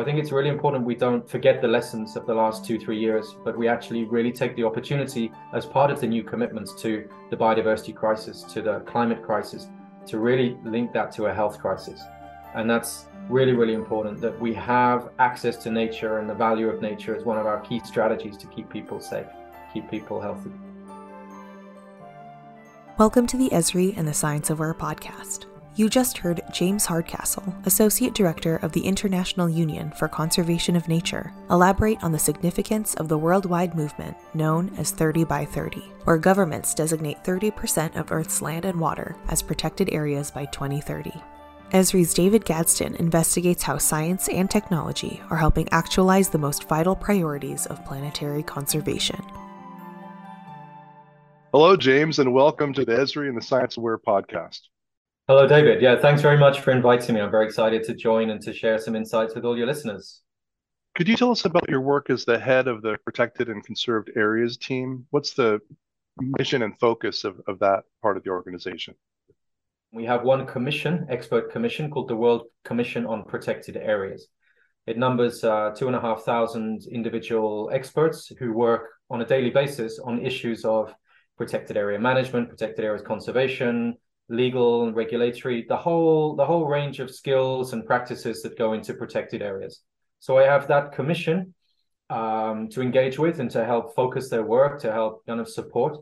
I think it's really important we don't forget the lessons of the last two, three years, but we actually really take the opportunity as part of the new commitments to the biodiversity crisis, to the climate crisis, to really link that to a health crisis. And that's really, really important that we have access to nature and the value of nature as one of our key strategies to keep people safe, keep people healthy. Welcome to the Esri and the Science of Where podcast. You just heard James Hardcastle, Associate Director of the International Union for Conservation of Nature, elaborate on the significance of the worldwide movement known as 30 by 30, where governments designate 30% of Earth's land and water as protected areas by 2030. Esri's David Gadsden investigates how science and technology are helping actualize the most vital priorities of planetary conservation. Hello, James, and welcome to the Esri and the Science of Where podcast. Hello, David. Yeah, thanks very much for inviting me. I'm very excited to join and to share some insights with all your listeners. Could you tell us about your work as the head of the Protected and Conserved Areas team? What's the mission and focus of, of that part of the organization? We have one commission, expert commission, called the World Commission on Protected Areas. It numbers uh, two and a half thousand individual experts who work on a daily basis on issues of protected area management, protected areas conservation, legal and regulatory, the whole the whole range of skills and practices that go into protected areas. So I have that commission um, to engage with and to help focus their work, to help kind of support.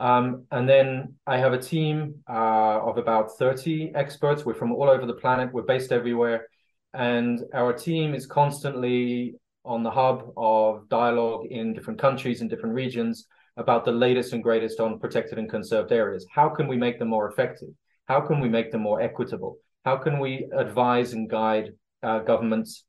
Um, and then I have a team uh, of about 30 experts. We're from all over the planet. We're based everywhere. And our team is constantly on the hub of dialogue in different countries and different regions about the latest and greatest on protected and conserved areas. How can we make them more effective? How can we make them more equitable? How can we advise and guide uh, governments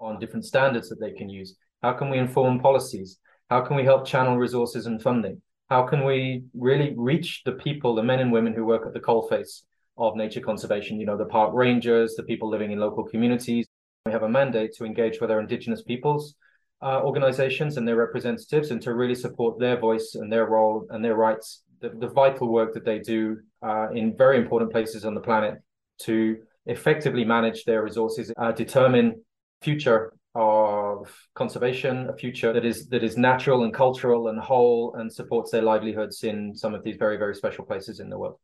on different standards that they can use? How can we inform policies? How can we help channel resources and funding? How can we really reach the people, the men and women who work at the coalface of nature conservation? You know, the park rangers, the people living in local communities. We have a mandate to engage with our indigenous peoples uh, organizations and their representatives and to really support their voice and their role and their rights, the, the vital work that they do uh, in very important places on the planet to effectively manage their resources, uh, determine future of conservation, a future that is that is natural and cultural and whole and supports their livelihoods in some of these very, very special places in the world.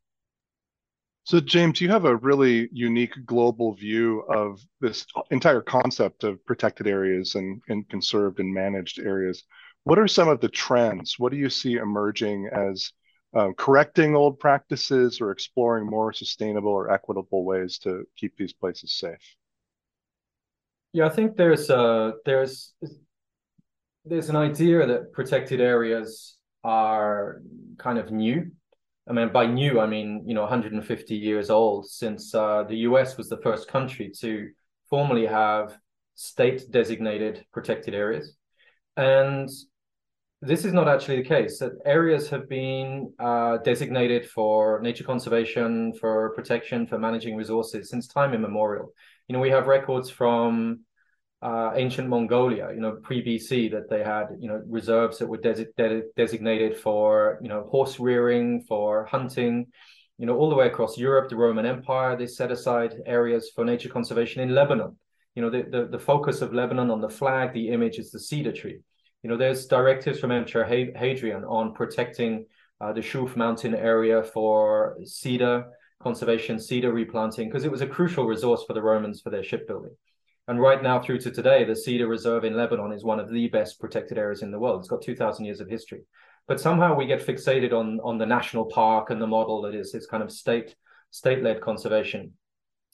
So, James, you have a really unique global view of this entire concept of protected areas and, and conserved and managed areas. What are some of the trends? What do you see emerging as um, correcting old practices or exploring more sustainable or equitable ways to keep these places safe? Yeah, I think there's a, there's there's an idea that protected areas are kind of new I mean, by new, I mean, you know, 150 years old since uh, the US was the first country to formally have state designated protected areas. And this is not actually the case. That areas have been uh, designated for nature conservation, for protection, for managing resources since time immemorial. You know, we have records from uh, ancient Mongolia, you know, pre-BC, that they had, you know, reserves that were de- de- designated for, you know, horse rearing, for hunting, you know, all the way across Europe, the Roman Empire. They set aside areas for nature conservation in Lebanon. You know, the, the, the focus of Lebanon on the flag, the image is the cedar tree. You know, there's directives from Emperor Hadrian on protecting uh, the Shuf mountain area for cedar conservation, cedar replanting, because it was a crucial resource for the Romans for their shipbuilding. And right now, through to today, the Cedar Reserve in Lebanon is one of the best protected areas in the world. It's got 2,000 years of history. But somehow we get fixated on, on the national park and the model that is this kind of state state-led conservation.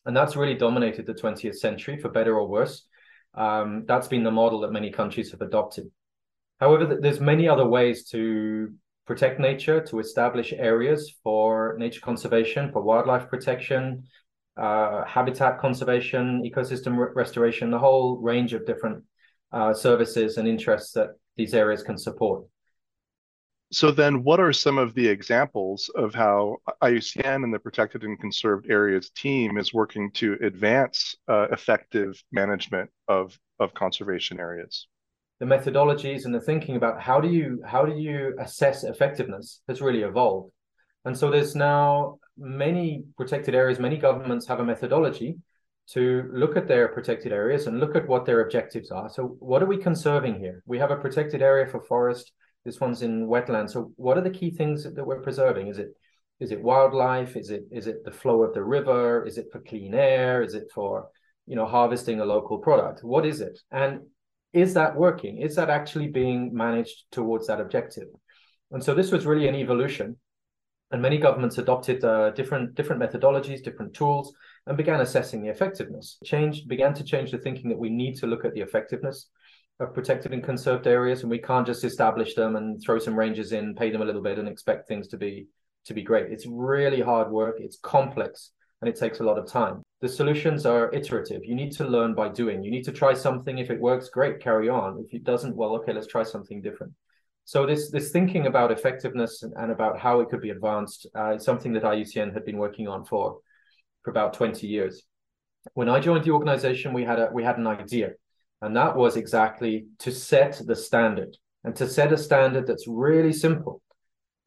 And that's really dominated the 20th century, for better or worse. Um, that's been the model that many countries have adopted. However, there's many other ways to protect nature, to establish areas for nature conservation, for wildlife protection, uh, habitat conservation, ecosystem re- restoration, the whole range of different uh, services and interests that these areas can support. So then what are some of the examples of how IUCN and the Protected and Conserved Areas team is working to advance uh, effective management of, of conservation areas? The methodologies and the thinking about how do you how do you assess effectiveness has really evolved. And so there's now many protected areas, many governments have a methodology to look at their protected areas and look at what their objectives are. So, what are we conserving here? We have a protected area for forest. This one's in wetland. So, what are the key things that we're preserving? Is it is it wildlife? Is it is it the flow of the river? Is it for clean air? Is it for you know harvesting a local product? What is it? And is that working? Is that actually being managed towards that objective? And so this was really an evolution and many governments adopted uh, different different methodologies, different tools, and began assessing the effectiveness. Change began to change the thinking that we need to look at the effectiveness of protected and conserved areas, and we can't just establish them and throw some rangers in, pay them a little bit, and expect things to be to be great. It's really hard work. It's complex, and it takes a lot of time. The solutions are iterative. You need to learn by doing. You need to try something. If it works, great, carry on. If it doesn't, well, okay, let's try something different. So this this thinking about effectiveness and, about how it could be advanced uh, is something that IUCN had been working on for for about 20 years. When I joined the organization, we had a we had an idea, and that was exactly to set the standard and to set a standard that's really simple,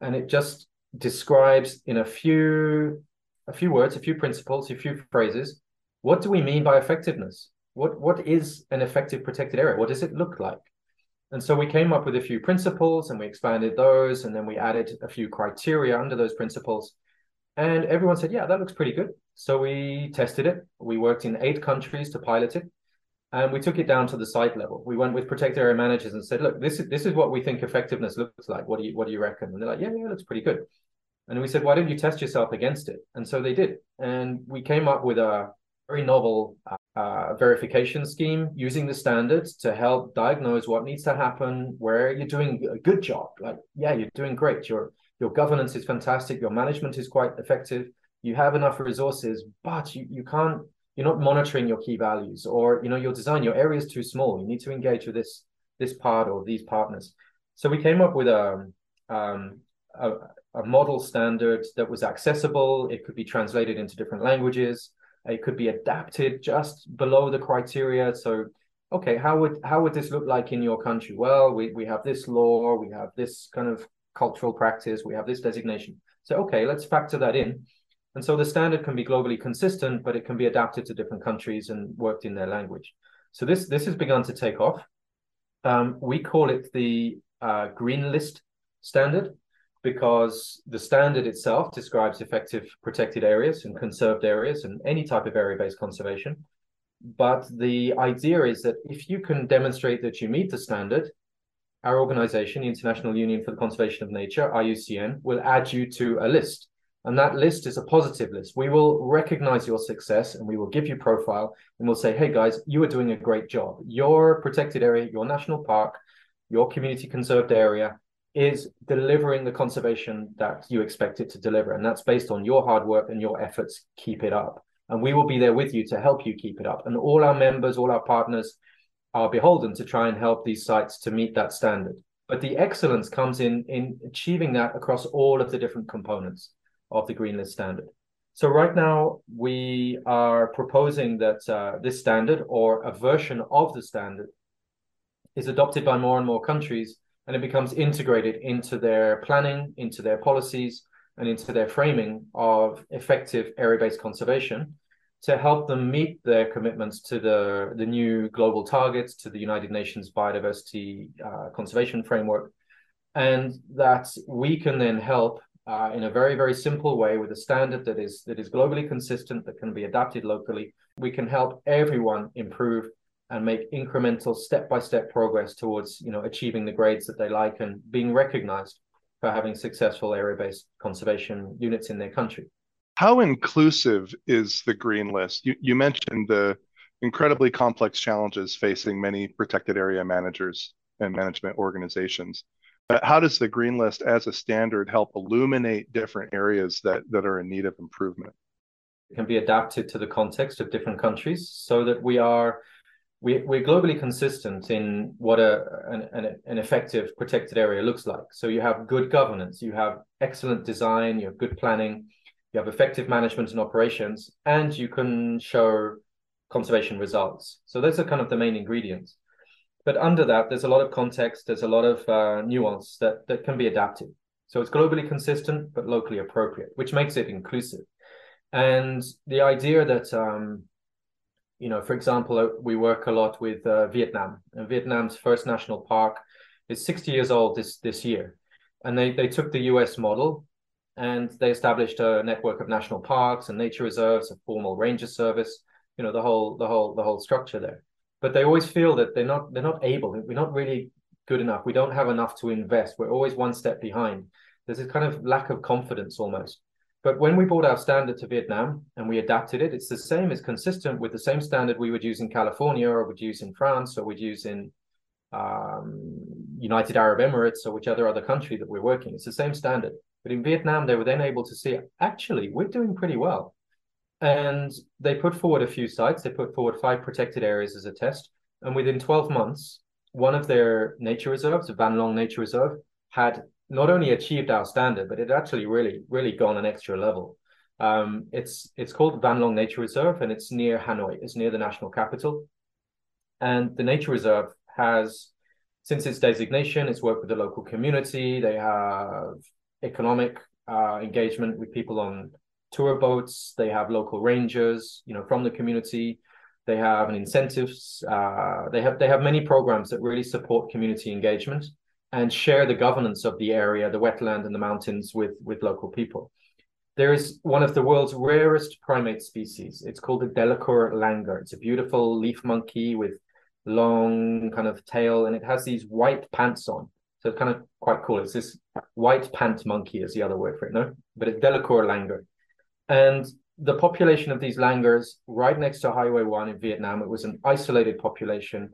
and it just describes in a few a few words, a few principles, a few phrases. What do we mean by effectiveness? What what is an effective protected area? What does it look like? And so we came up with a few principles and we expanded those, and then we added a few criteria under those principles. And everyone said, yeah, that looks pretty good. So we tested it. We worked in eight countries to pilot it. And we took it down to the site level. We went with protected area managers and said, look, this is this is what we think effectiveness looks like. What do you what do you reckon? And they're like, yeah, yeah, it looks pretty good. And we said, why don't you test yourself against it? And so they did. And we came up with a very novel uh, uh, verification scheme using the standards to help diagnose what needs to happen, where you're doing a good job. Like, yeah, you're doing great. Your your governance is fantastic. Your management is quite effective. You have enough resources, but you, you can't. You're not monitoring your key values, or you know your design. Your area is too small. You need to engage with this this part or these partners. So we came up with a um, a, a model standard that was accessible. It could be translated into different languages it could be adapted just below the criteria. So, okay, how would how would this look like in your country? Well, we we have this law, we have this kind of cultural practice, we have this designation. So, okay, let's factor that in. And so the standard can be globally consistent, but it can be adapted to different countries and worked in their language. So this this has begun to take off. Um, we call it the uh, green list standard because the standard itself describes effective protected areas and conserved areas and any type of area-based conservation. But the idea is that if you can demonstrate that you meet the standard, our organization, the International Union for the Conservation of Nature, IUCN, will add you to a list. And that list is a positive list. We will recognize your success and we will give you profile and we'll say, hey guys, you are doing a great job. Your protected area, your national park, your community conserved area is delivering the conservation that you expect it to deliver. And that's based on your hard work and your efforts. Keep it up. And we will be there with you to help you keep it up. And all our members, all our partners are beholden to try and help these sites to meet that standard. But the excellence comes in in achieving that across all of the different components of the Green List standard. So right now we are proposing that uh, this standard or a version of the standard is adopted by more and more countries and it becomes integrated into their planning, into their policies, and into their framing of effective area-based conservation to help them meet their commitments to the, the new global targets, to the United Nations Biodiversity uh, Conservation Framework, and that we can then help uh, in a very, very simple way with a standard that is that is globally consistent, that can be adapted locally. We can help everyone improve and make incremental step-by-step progress towards you know achieving the grades that they like and being recognized for having successful area-based conservation units in their country. How inclusive is the green list? You, you mentioned the incredibly complex challenges facing many protected area managers and management organizations. But how does the green list as a standard help illuminate different areas that that are in need of improvement? It can be adapted to the context of different countries so that we are we, we're globally consistent in what a, an, an effective protected area looks like. So you have good governance, you have excellent design, you have good planning, you have effective management and operations, and you can show conservation results. So those are kind of the main ingredients. But under that, there's a lot of context, there's a lot of uh, nuance that, that can be adapted. So it's globally consistent, but locally appropriate, which makes it inclusive. And the idea that um, you know, for example, uh, we work a lot with uh, Vietnam, and Vietnam's first national park is 60 years old this this year, and they they took the U.S. model and they established a network of national parks and nature reserves, a formal ranger service, you know, the whole the whole the whole structure there. But they always feel that they're not they're not able, we're not really good enough. We don't have enough to invest. We're always one step behind. There's a kind of lack of confidence almost. But when we brought our standard to Vietnam and we adapted it, it's the same, it's consistent with the same standard we would use in California or would use in France or would use in um, United Arab Emirates or whichever other country that we're working. It's the same standard. But in Vietnam, they were then able to see actually we're doing pretty well. And they put forward a few sites. They put forward five protected areas as a test. And within 12 months, one of their nature reserves, the Van Long Nature Reserve, had not only achieved our standard, but it actually really, really gone an extra level. Um, it's it's called Van Long Nature Reserve, and it's near Hanoi. It's near the national capital, and the nature reserve has, since its designation, it's worked with the local community. They have economic uh, engagement with people on tour boats. They have local rangers, you know, from the community. They have an incentives. Uh, they have they have many programs that really support community engagement and share the governance of the area, the wetland and the mountains with, with local people. There is one of the world's rarest primate species. It's called the Delacour langur. It's a beautiful leaf monkey with long kind of tail, and it has these white pants on. So it's kind of quite cool. It's this white pant monkey is the other word for it, no? But it's Delacour langur. And the population of these langurs right next to Highway 1 in Vietnam, it was an isolated population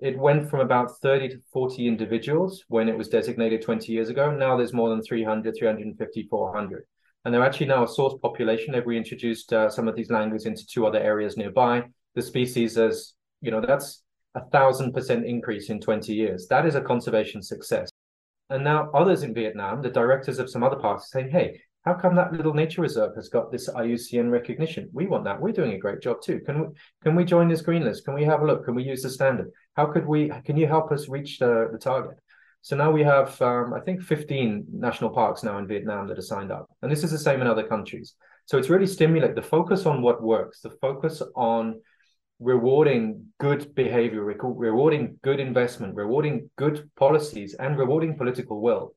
it went from about 30 to 40 individuals when it was designated 20 years ago. Now there's more than 300, 350, 400. And they're actually now a source population. They've reintroduced uh, some of these langurs into two other areas nearby. The species has, you know, that's a thousand percent increase in 20 years. That is a conservation success. And now others in Vietnam, the directors of some other parks, saying, hey, how come that little nature reserve has got this IUCN recognition? We want that. We're doing a great job too. Can we can we join this green list? Can we have a look? Can we use the standard? How could we? Can you help us reach the, the target? So now we have, um, I think, 15 national parks now in Vietnam that are signed up, and this is the same in other countries. So it's really stimulate the focus on what works, the focus on rewarding good behavior, rewarding good investment, rewarding good policies, and rewarding political will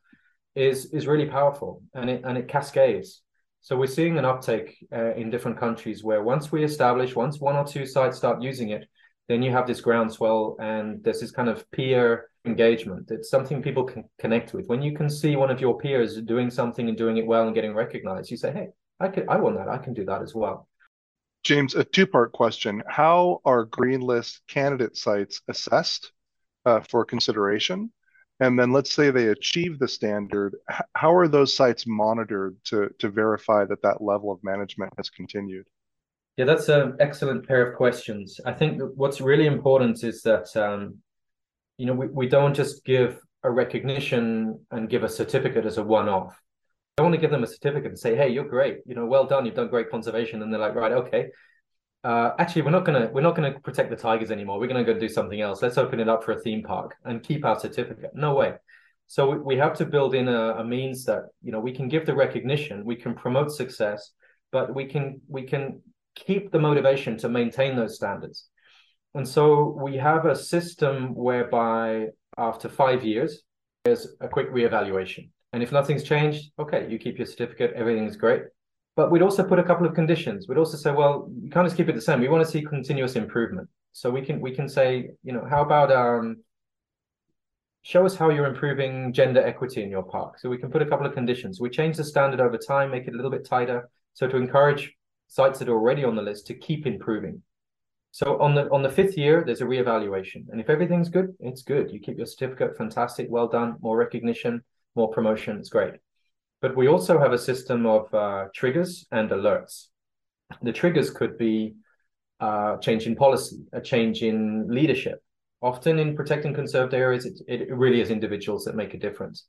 is is really powerful and it and it cascades. So we're seeing an uptake uh, in different countries where once we establish, once one or two sites start using it, then you have this groundswell and there's this kind of peer engagement. It's something people can connect with. When you can see one of your peers doing something and doing it well and getting recognized, you say, "Hey, I could, I want that. I can do that as well." James, a two-part question: How are green list candidate sites assessed uh, for consideration? And then let's say they achieve the standard how are those sites monitored to to verify that that level of management has continued? Yeah that's an excellent pair of questions. I think what's really important is that um, you know we, we don't just give a recognition and give a certificate as a one-off. I want to give them a certificate and say hey you're great. You know well done. You've done great conservation. And they're like right okay uh, actually we're not gonna we're not gonna protect the tigers anymore. We're gonna go do something else. Let's open it up for a theme park and keep our certificate. No way. So we have to build in a, a means that you know we can give the recognition, we can promote success, but we can we can keep the motivation to maintain those standards. And so we have a system whereby after five years, there's a quick reevaluation. And if nothing's changed, okay, you keep your certificate, everything's great. But we'd also put a couple of conditions. We'd also say, well, you can't just keep it the same. We want to see continuous improvement. So we can we can say, you know, how about um, show us how you're improving gender equity in your park. So we can put a couple of conditions. We change the standard over time, make it a little bit tighter, so to encourage sites that are already on the list to keep improving. So on the on the fifth year, there's a reevaluation, and if everything's good, it's good. You keep your certificate, fantastic, well done. More recognition, more promotion, it's great. But we also have a system of uh, triggers and alerts. The triggers could be uh, change in policy, a change in leadership. Often in protecting conserved areas, it, it really is individuals that make a difference.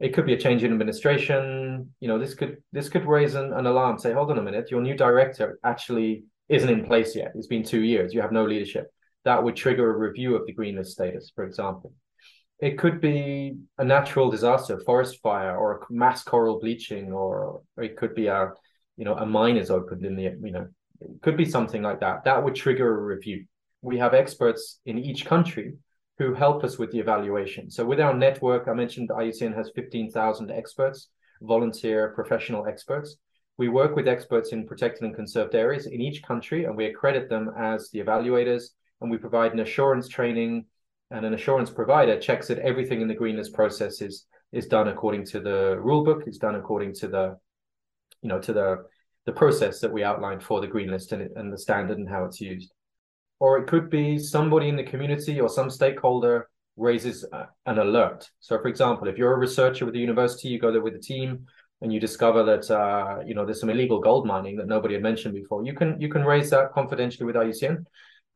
It could be a change in administration. You know, this could this could raise an, an alarm. Say, hold on a minute, your new director actually isn't in place yet. It's been two years. You have no leadership. That would trigger a review of the green list status, for example. It could be a natural disaster, forest fire, or mass coral bleaching, or, or it could be a, you know, a mine is opened in the, you know, It could be something like that. That would trigger a review. We have experts in each country who help us with the evaluation. So with our network, I mentioned IUCN has 15,000 experts, volunteer professional experts. We work with experts in protected and conserved areas in each country, and we accredit them as the evaluators, and we provide an assurance training, and an assurance provider checks that everything in the green list process is, is done according to the rule book, is done according to the, you know, to the the process that we outlined for the green list and, and the standard and how it's used. Or it could be somebody in the community or some stakeholder raises a, an alert. So, for example, if you're a researcher with the university, you go there with a team, and you discover that uh, you know there's some illegal gold mining that nobody had mentioned before, you can you can raise that confidentially with IUCN,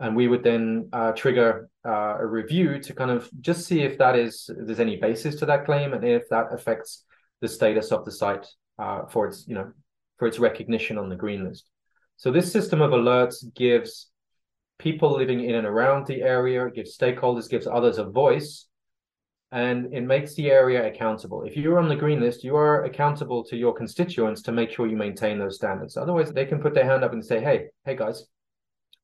and we would then uh, trigger uh, a review to kind of just see if that is if there's any basis to that claim and if that affects the status of the site uh, for its you know for its recognition on the green list. So this system of alerts gives people living in and around the area, gives stakeholders, gives others a voice and it makes the area accountable. If you're on the green list, you are accountable to your constituents to make sure you maintain those standards. Otherwise, they can put their hand up and say, "Hey, hey guys,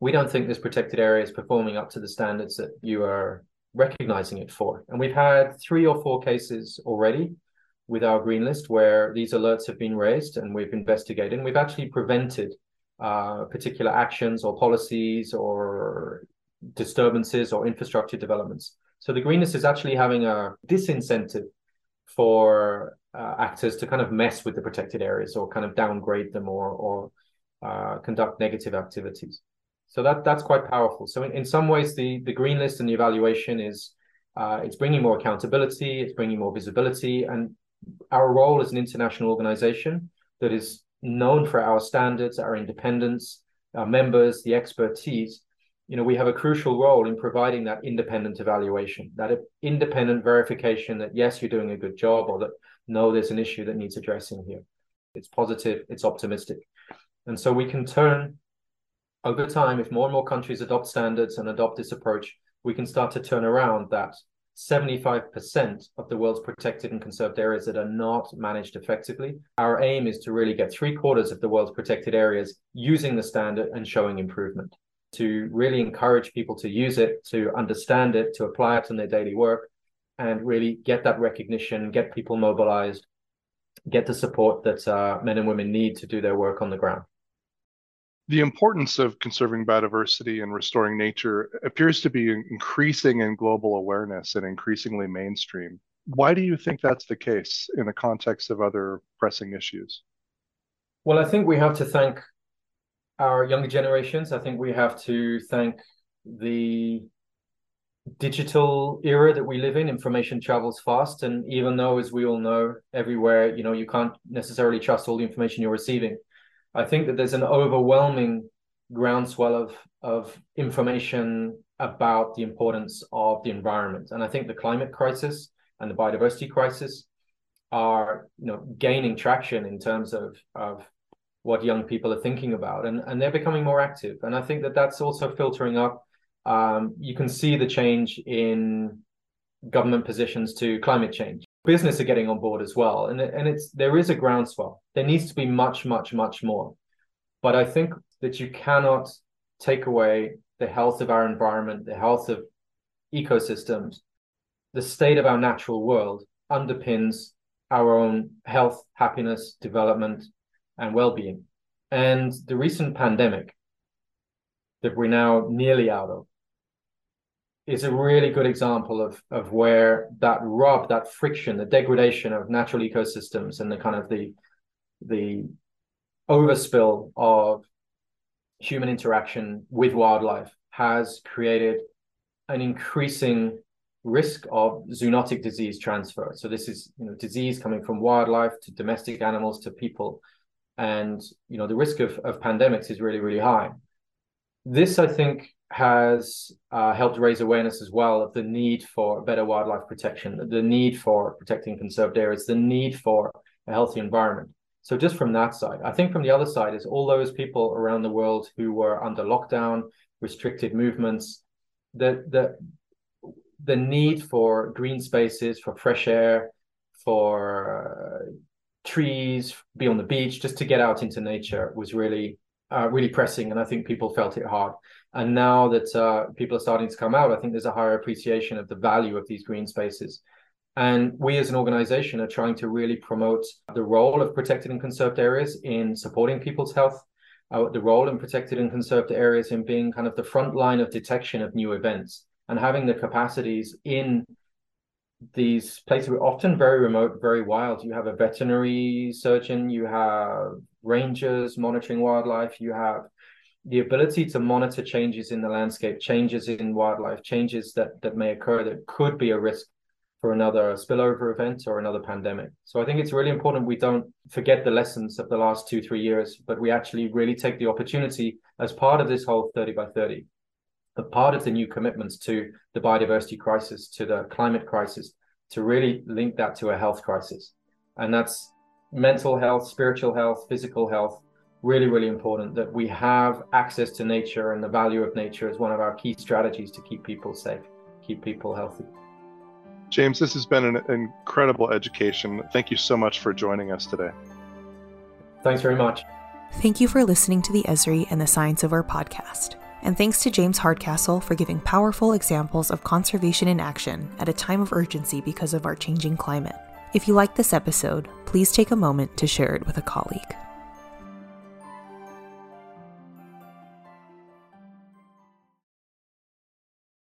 we don't think this protected area is performing up to the standards that you are recognizing it for." And we've had three or four cases already with our green list where these alerts have been raised, and we've investigated. And we've actually prevented uh, particular actions or policies or disturbances or infrastructure developments so the green list is actually having a disincentive for uh, actors to kind of mess with the protected areas or kind of downgrade them or or uh, conduct negative activities. So that that's quite powerful. So in, in some ways, the the green list and the evaluation is uh, it's bringing more accountability, it's bringing more visibility, and our role as an international organization that is known for our standards, our independence, our members, the expertise you know, we have a crucial role in providing that independent evaluation, that independent verification that yes, you're doing a good job, or that no, there's an issue that needs addressing here. It's positive, it's optimistic. And so we can turn over time, if more and more countries adopt standards and adopt this approach, we can start to turn around that 75% of the world's protected and conserved areas that are not managed effectively. Our aim is to really get three quarters of the world's protected areas using the standard and showing improvement to really encourage people to use it, to understand it, to apply it in their daily work, and really get that recognition, get people mobilized, get the support that uh, men and women need to do their work on the ground. The importance of conserving biodiversity and restoring nature appears to be increasing in global awareness and increasingly mainstream. Why do you think that's the case in the context of other pressing issues? Well, I think we have to thank our younger generations. I think we have to thank the digital era that we live in. Information travels fast, and even though, as we all know, everywhere you know you can't necessarily trust all the information you're receiving. I think that there's an overwhelming groundswell of of information about the importance of the environment, and I think the climate crisis and the biodiversity crisis are you know gaining traction in terms of of what young people are thinking about and, and they're becoming more active. And i think that that's also filtering up um, you can see the change in government positions to climate change business are getting on board as well. And, and it's there is a groundswell. There needs to be much much much more. But i think that you cannot take away the health of our environment the health of ecosystems. The state of our natural world underpins our own health happiness development and well-being. And the recent pandemic that we're now nearly out of is a really good example of of where that rub, that friction, the degradation of natural ecosystems and the kind of the the overspill of human interaction with wildlife has created an increasing risk of zoonotic disease transfer. So this is you know disease coming from wildlife to domestic animals to people and you know the risk of, of pandemics is really really high this i think has uh, helped raise awareness as well of the need for better wildlife protection the need for protecting conserved areas the need for a healthy environment. So just from that side i think from the other side is all those people around the world who were under lockdown restricted movements the the the need for green spaces for fresh air for trees, be on the beach, just to get out into nature was really uh, really pressing, and I think people felt it hard. And now that uh, people are starting to come out, I think there's a higher appreciation of the value of these green spaces. And we as an organization are trying to really promote the role of protected and conserved areas in supporting people's health, uh, the role in protected and conserved areas in being kind of the front line of detection of new events and having the capacities in these places were often very remote, very wild. You have a veterinary surgeon, you have rangers monitoring wildlife, you have the ability to monitor changes in the landscape, changes in wildlife, changes that that may occur that could be a risk for another spillover event or another pandemic. So I think it's really important we don't forget the lessons of the last two, three years, but we actually really take the opportunity as part of this whole 30 by 30, a part of the new commitments to the biodiversity crisis, to the climate crisis, to really link that to a health crisis. And that's mental health, spiritual health, physical health, really, really important that we have access to nature and the value of nature is one of our key strategies to keep people safe, keep people healthy. James, this has been an incredible education. Thank you so much for joining us today. Thanks very much. Thank you for listening to the Esri and the Science of Where podcast. And thanks to James Hardcastle for giving powerful examples of conservation in action at a time of urgency because of our changing climate. If you like this episode, please take a moment to share it with a colleague.